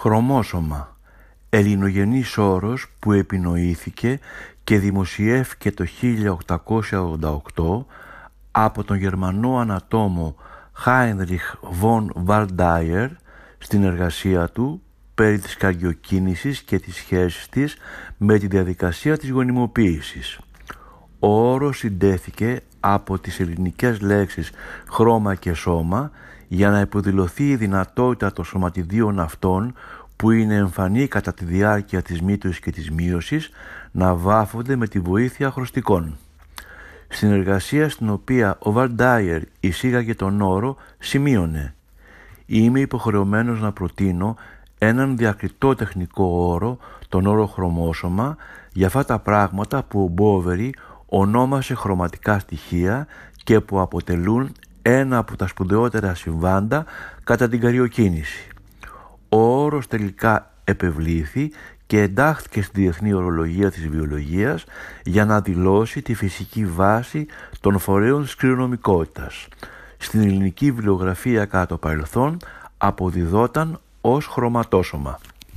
Χρωμόσωμα Ελληνογενής όρος που επινοήθηκε και δημοσιεύθηκε το 1888 από τον Γερμανό ανατόμο Heinrich von Waldeyer στην εργασία του περί της καρδιοκίνησης και της σχέσης της με τη διαδικασία της γονιμοποίησης. Ο όρος συντέθηκε από τις ελληνικές λέξεις χρώμα και σώμα για να υποδηλωθεί η δυνατότητα των σωματιδίων αυτών που είναι εμφανή κατά τη διάρκεια της μύτωσης και της μείωσης να βάφονται με τη βοήθεια χρωστικών. Στην εργασία στην οποία ο Βαρντάιερ εισήγαγε τον όρο σημείωνε «Είμαι υποχρεωμένος να προτείνω έναν διακριτό τεχνικό όρο, τον όρο χρωμόσωμα, για αυτά τα πράγματα που ο Μπόβερη ονόμασε χρωματικά στοιχεία και που αποτελούν ένα από τα σπουδαιότερα συμβάντα κατά την καριοκίνηση. Ο όρος τελικά επευλήθη και εντάχθηκε στη διεθνή ορολογία της βιολογίας για να δηλώσει τη φυσική βάση των φορέων της κληρονομικότητας. Στην ελληνική βιβλιογραφία κατά το παρελθόν αποδιδόταν ως χρωματόσωμα.